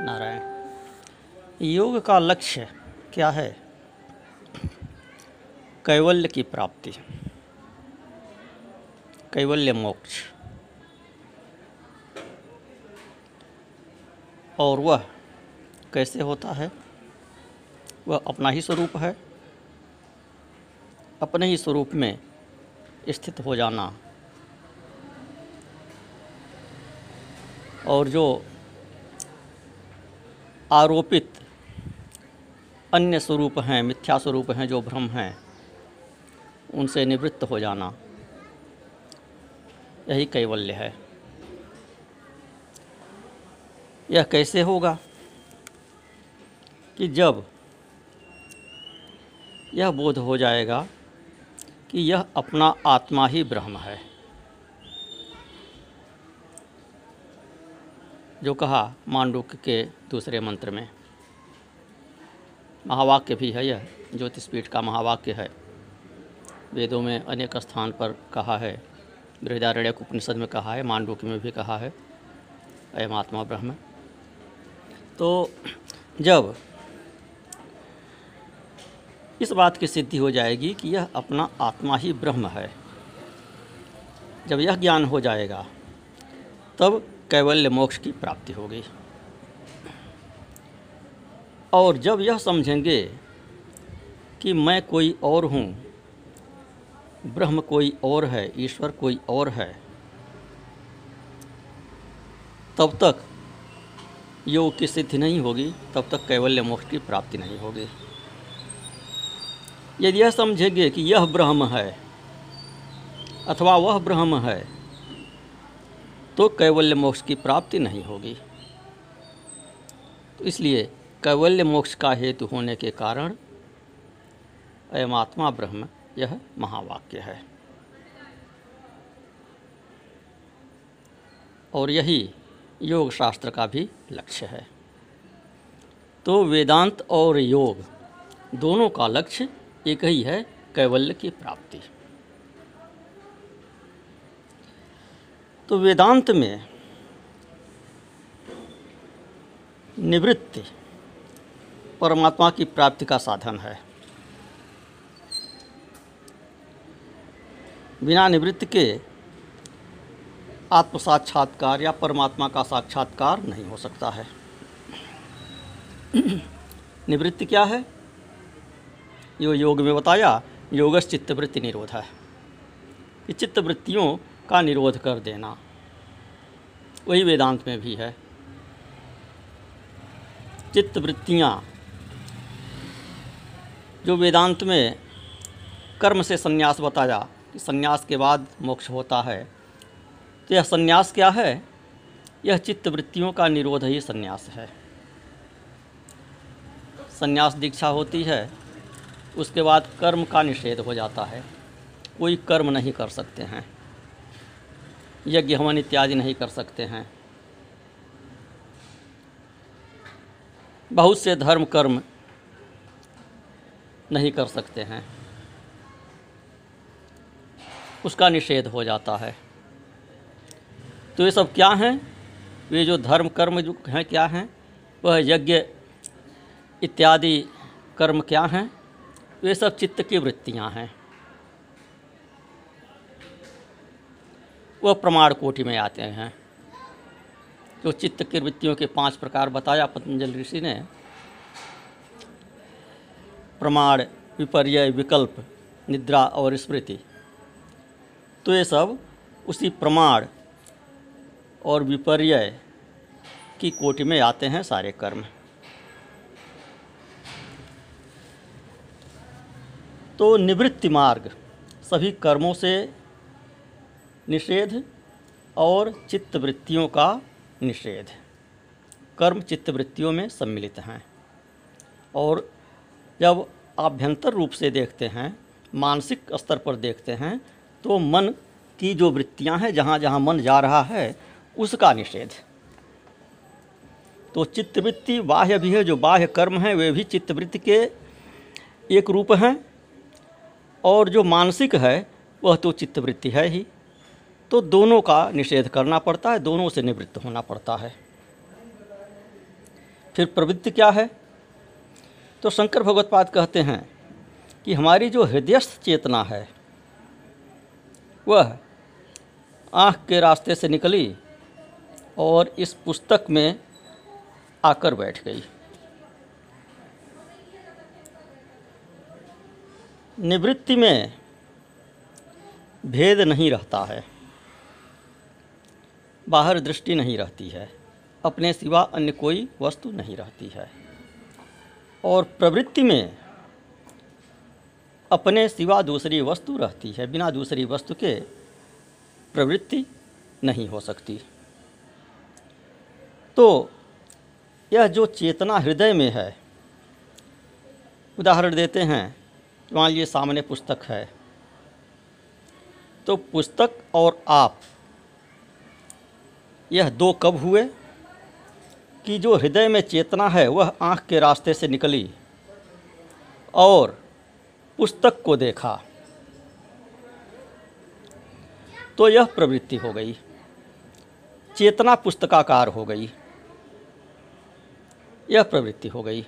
नारायण, योग का लक्ष्य क्या है? कैवल्य की प्राप्ति, कैवल्य मोक्ष। और वह कैसे होता है? वह अपना ही स्वरूप है। अपने ही स्वरूप में स्थित हो जाना। और जो आरोपित अन्य स्वरूप हैं, मिथ्या स्वरूप हैं, जो भ्रम हैं, उनसे निवृत्त हो जाना यही कैवल्य है। यह कैसे होगा कि जब यह बोध हो जाएगा कि यह अपना आत्मा ही ब्रह्म है जो कहा मांडुक के दूसरे मंत्र में। महावाक्य भी है यह, ज्योतिषपीठ का महावाक्य है। वेदों में अनेक स्थान पर कहा है बृहदारण्य उपनिषद में कहा है, मांडुक में भी कहा है, अयम आत्मा ब्रह्म। तो जब इस बात की सिद्धि हो जाएगी कि यह अपना आत्मा ही ब्रह्म है, जब यह ज्ञान हो जाएगा, तब कैवल्य मोक्ष की प्राप्ति होगी और जब यह समझेंगे कि मैं कोई और हूँ, ब्रह्म कोई और है, ईश्वर कोई और है, तब तक योग की सिद्धि नहीं होगी, तब तक कैवल्य मोक्ष की प्राप्ति नहीं होगी। यदि यह समझेंगे कि यह ब्रह्म है, अथवा वह ब्रह्म है तो कैवल्य मोक्ष की प्राप्ति नहीं होगी। तो इसलिए कैवल्य मोक्ष का हेतु होने के कारण अयम आत्मा ब्रह्म यह महावाक्य है। और यही योग शास्त्र का भी लक्ष्य है। तो वेदांत और योग दोनों का लक्ष्य एक ही है कैवल्य की प्राप्ति। तो वेदांत में निवृत्ति परमात्मा की प्राप्ति का साधन है। बिना निवृत्ति के आत्म साक्षात्कार या परमात्मा का साक्षात्कार नहीं हो सकता है। निवृत्ति क्या है? यो योग में बताया योगस चित्तवृत्ति निरोध है। कि चित्तवृत्तियों का निरोध कर देना। वही वेदांत में भी है। चित्तवृत्तियाँ, जो वेदांत में कर्म से संन्यास बताया कि संन्यास के बाद मोक्ष होता है तो यह संन्यास क्या है? यह चित्तवृत्तियों का निरोध ही संन्यास है। संन्यास दीक्षा होती है, उसके बाद कर्म का निषेध हो जाता है। कोई कर्म नहीं कर सकते हैं। यज्ञ हवन इत्यादि नहीं कर सकते हैं। बहुत से धर्म कर्म नहीं कर सकते हैं। उसका निषेध हो जाता है। तो ये सब क्या हैं? वे जो धर्म कर्म जो हैं क्या हैं? वह यज्ञ इत्यादि कर्म क्या हैं? वे सब चित्त की वृत्तियाँ हैं। वह प्रमाण कोटि में आते हैं। जो चित्त की वृत्तियों के पाँच प्रकार बताया पतंजलि ऋषि ने, प्रमाण, विपर्य, विकल्प, निद्रा और स्मृति। तो ये सब उसी प्रमाण और विपर्य की कोटि में आते हैं सारे कर्म। तो निवृत्ति मार्ग सभी कर्मों से निषेध और चित्तवृत्तियों का निषेध। कर्म चित्तवृत्तियों में सम्मिलित हैं। और जब आभ्यंतर रूप से देखते हैं, मानसिक स्तर पर देखते हैं तो मन की जो वृत्तियाँ हैं जहाँ जहाँ मन जा रहा है, उसका निषेध। तो चित्तवृत्ति बाह्य भी है, जो बाह्य कर्म हैं, वे भी चित्तवृत्ति के एक रूप हैं। और जो मानसिक है, वह तो चित्तवृत्ति है ही। तो दोनों का निषेध करना पड़ता है, दोनों से निवृत्त होना पड़ता है। फिर प्रवृत्ति क्या है? तो शंकर भगवतपाद कहते हैं कि हमारी जो हृदयस्थ चेतना है, वह आँख के रास्ते से निकली और इस पुस्तक में आकर बैठ गई। निवृत्ति में भेद नहीं रहता है। बाहर दृष्टि नहीं रहती है, अपने सिवा अन्य कोई वस्तु नहीं रहती है। और प्रवृत्ति में अपने सिवा दूसरी वस्तु रहती है, बिना दूसरी वस्तु के प्रवृत्ति नहीं हो सकती। तो यह जो चेतना हृदय में है, उदाहरण देते हैं, मान लीजिए सामने पुस्तक है। तो पुस्तक और आप यह दो कब हुए कि जो हृदय में चेतना है, वह आँख के रास्ते से निकली और पुस्तक को देखा। तो यह प्रवृत्ति हो गई। चेतना पुस्तकाकार हो गई। यह प्रवृत्ति हो गई।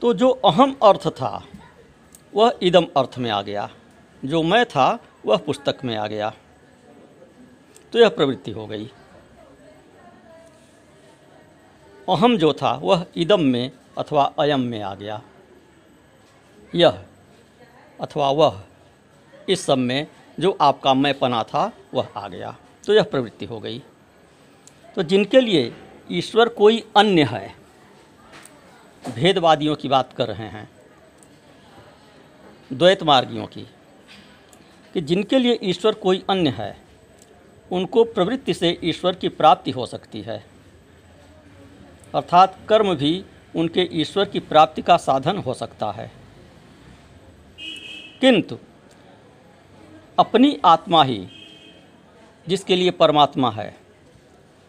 तो जो अहम अर्थ था, वह इदम अर्थ में आ गया। जो मैं था, वह पुस्तक में आ गया। तो यह प्रवृत्ति हो गई। अहम जो था, वह इदम में अथवा अयम में आ गया। यह अथवा वह इस सब में जो आपका मैं पना था, वह आ गया। तो यह प्रवृत्ति हो गई। तो जिनके लिए ईश्वर कोई अन्य है, भेदवादियों की बात कर रहे हैं द्वैत मार्गियों की, कि जिनके लिए ईश्वर कोई अन्य है उनको प्रवृत्ति से ईश्वर की प्राप्ति हो सकती है। अर्थात कर्म भी उनके ईश्वर की प्राप्ति का साधन हो सकता है। किंतु, अपनी आत्मा ही जिसके लिए परमात्मा है,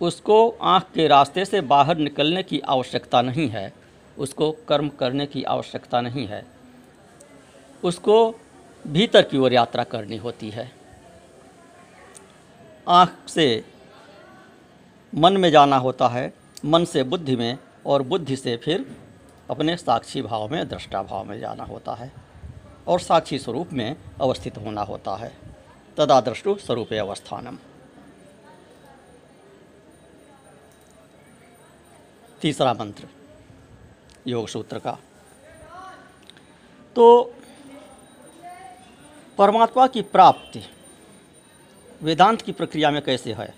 उसको आँख के रास्ते से बाहर निकलने की आवश्यकता नहीं है, उसको कर्म करने की आवश्यकता नहीं है, उसको भीतर की ओर यात्रा करनी होती है। आँख से मन में जाना होता है, मन से बुद्धि में और बुद्धि से फिर अपने साक्षी भाव में, दृष्टा भाव में जाना होता है और साक्षी स्वरूप में अवस्थित होना होता है। तदा दृष्टु स्वरूप अवस्थानम। तीसरा मंत्र, योग सूत्र का। तो परमात्मा की प्राप्ति वेदांत की प्रक्रिया में कैसे है?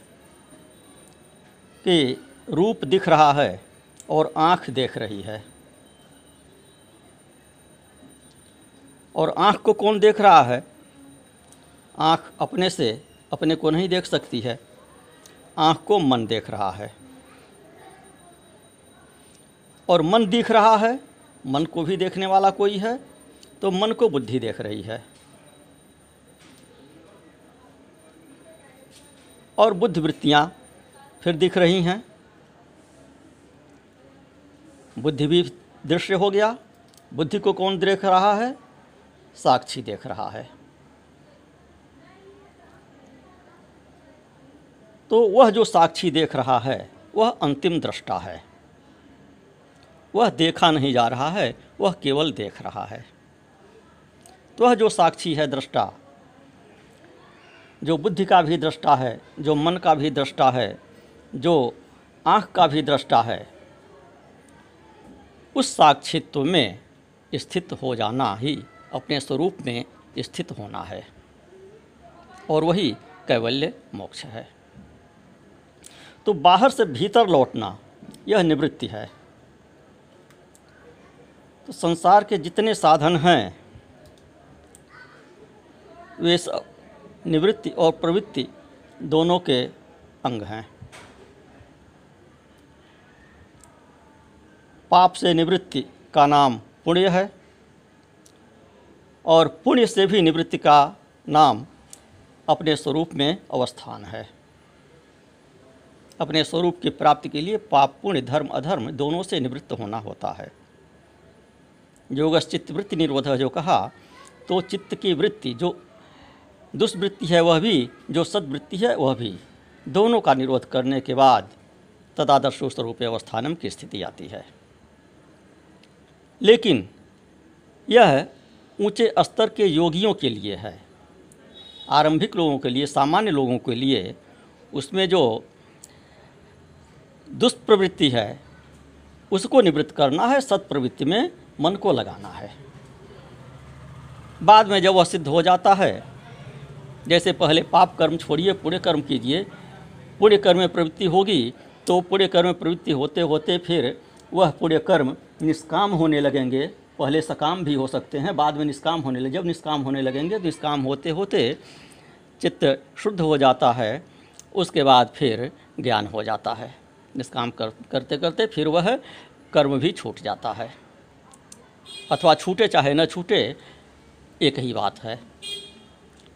कि रूप दिख रहा है और आँख देख रही है। और आँख को कौन देख रहा है? आँख अपने से अपने को नहीं देख सकती है। आँख को मन देख रहा है। और मन दिख रहा है, मन को भी देखने वाला कोई है तो मन को बुद्धि देख रही है। और बुद्धि वृत्तियाँ फिर दिख रही हैं। बुद्धि भी दृश्य हो गया। बुद्धि को कौन देख रहा है? साक्षी देख रहा है। तो वह जो साक्षी देख रहा है, वह अंतिम दृष्टा है। वह देखा नहीं जा रहा है, वह केवल देख रहा है। तो वह जो साक्षी है दृष्टा जो बुद्धि का भी दृष्टा है, जो मन का भी दृष्टा है, जो आँख का भी दृष्टा है, उस साक्षित्व में स्थित हो जाना ही अपने स्वरूप में स्थित होना है। और वही कैवल्य मोक्ष है। तो बाहर से भीतर लौटना, यह निवृत्ति है। तो संसार के जितने साधन हैं, वे निवृत्ति और प्रवृत्ति दोनों के अंग हैं। पाप से निवृत्ति का नाम पुण्य है और पुण्य से भी निवृत्ति का नाम अपने स्वरूप में अवस्थान है। अपने स्वरूप की प्राप्ति के लिए पाप, पुण्य, धर्म, अधर्म दोनों से निवृत्त होना होता है। योगश्चित्त वृत्ति निरोध जो कहा तो चित्त की वृत्ति जो दुष्वृत्ति है वह भी, जो सदवृत्ति है वह भी। दोनों का निरोध करने के बाद तदादर्शो स्वरूप अवस्थानम की स्थिति आती है। लेकिन यह ऊँचे स्तर के योगियों के लिए है। आरंभिक लोगों के लिए, सामान्य लोगों के लिए उसमें जो दुष्प्रवृत्ति है, उसको निवृत्त करना है, सत्प्रवृत्ति में मन को लगाना है। बाद में जब वह सिद्ध हो जाता है जैसे पहले पाप कर्म छोड़िए पुण्य कर्म कीजिए पुण्य कर्म में प्रवृत्ति होगी तो पुण्य कर्म में प्रवृत्ति होते होते फिर वह पुण्य कर्म निष्काम होने लगेंगे। पहले सकाम भी हो सकते हैं, बाद में निष्काम होने लगे। जब निष्काम होने लगेंगे तो निष्काम होते होते चित्त शुद्ध हो जाता है, उसके बाद फिर ज्ञान हो जाता है। निष्काम कर, करते करते फिर वह कर्म भी छूट जाता है। अथवा छूटे चाहे न छूटे, एक ही बात है।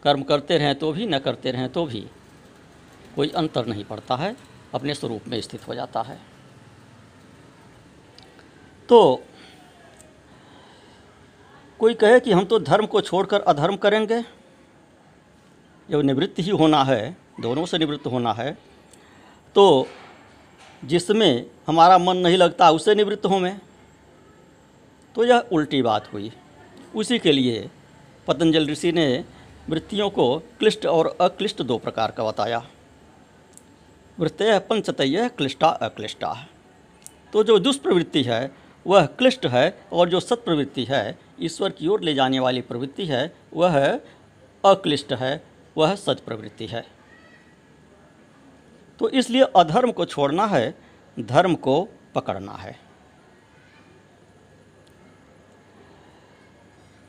कर्म करते रहें तो भी, न करते रहें तो भी। कोई अंतर नहीं पड़ता है, अपने स्वरूप में स्थित हो जाता है। तो कोई कहे कि हम तो धर्म को छोड़कर अधर्म करेंगे? जब निवृत्त ही होना है, दोनों से निवृत्त होना है। तो जिसमें हमारा मन नहीं लगता उससे निवृत्त हों मैं? तो यह उल्टी बात हुई। उसी के लिए पतंजल ऋषि ने वृत्तियों को क्लिष्ट और अक्लिष्ट दो प्रकार का बताया। वृत्तय पंचतय क्लिष्टा अक्लिष्टा। तो जो दुष्प्रवृत्ति है, वह क्लिष्ट है और जो सत्प्रवृत्ति है, ईश्वर की ओर ले जाने वाली प्रवृत्ति है, वह अक्लिष्ट है, वह सच प्रवृत्ति है। तो इसलिए अधर्म को छोड़ना है, धर्म को पकड़ना है।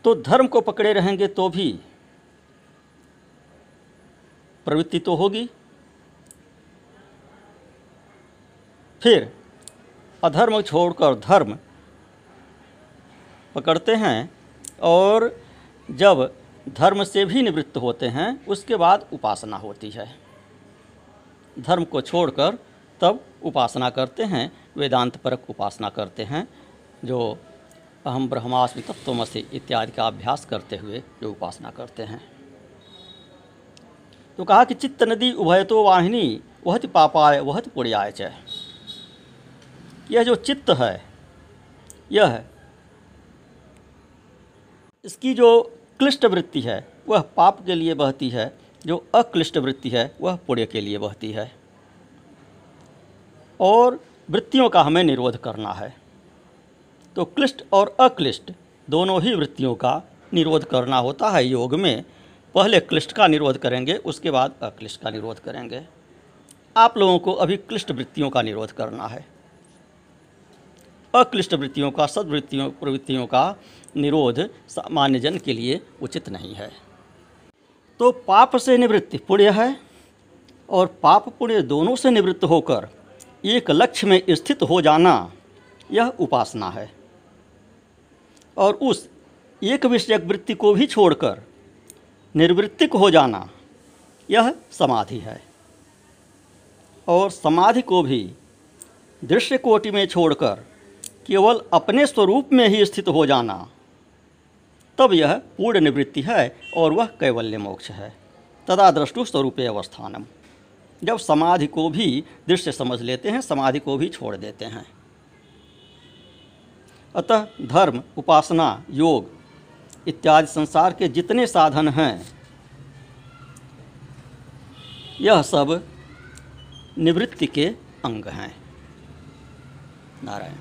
तो धर्म को पकड़े रहेंगे तो भी प्रवृत्ति तो होगी। फिर अधर्म छोड़कर धर्म पकड़ते हैं और जब धर्म से भी निवृत्त होते हैं, उसके बाद उपासना होती है। धर्म को छोड़कर तब उपासना करते हैं वेदांत परक उपासना करते हैं, जो अहम ब्रह्मास्मि तत्वमसि इत्यादि का अभ्यास करते हुए जो उपासना करते हैं। तो कहा कि चित्त नदी उभयतो वाहिनी वहति पापाय वहति पुण्याय च यह जो चित्त है, यह इसकी जो क्लिष्ट वृत्ति है, वह पाप के लिए बहती है, जो अक्लिष्ट वृत्ति है, वह पुण्य के लिए बहती है। और वृत्तियों का हमें निरोध करना है। तो क्लिष्ट और अक्लिष्ट दोनों ही वृत्तियों का निरोध करना होता है योग में। पहले क्लिष्ट का निरोध करेंगे, उसके बाद अक्लिष्ट का निरोध करेंगे। आप लोगों को अभी क्लिष्ट वृत्तियों का निरोध करना है। अक्लिष्ट वृत्तियों का, सदवृत्तियों, प्रवृत्तियों का निरोध सामान्य जन के लिए उचित नहीं है। तो पाप से निवृत्ति पुण्य है और पाप पुण्य दोनों से निवृत्त होकर एक लक्ष्य में स्थित हो जाना यह उपासना है। और उस एक विषयक वृत्ति को भी छोड़कर निर्वृत्तिक हो जाना, यह समाधि है। और समाधि को भी दृश्य कोटि में छोड़कर केवल अपने स्वरूप में ही स्थित हो जाना, तब यह पूर्ण निवृत्ति है और वह कैवल्य मोक्ष है। तदा दृष्टु स्वरूप अवस्थानम। जब समाधि को भी दृश्य समझ लेते हैं, समाधि को भी छोड़ देते हैं। अतः धर्म, उपासना, योग इत्यादि संसार के जितने साधन हैं यह सब निवृत्ति के अंग हैं। नारायण।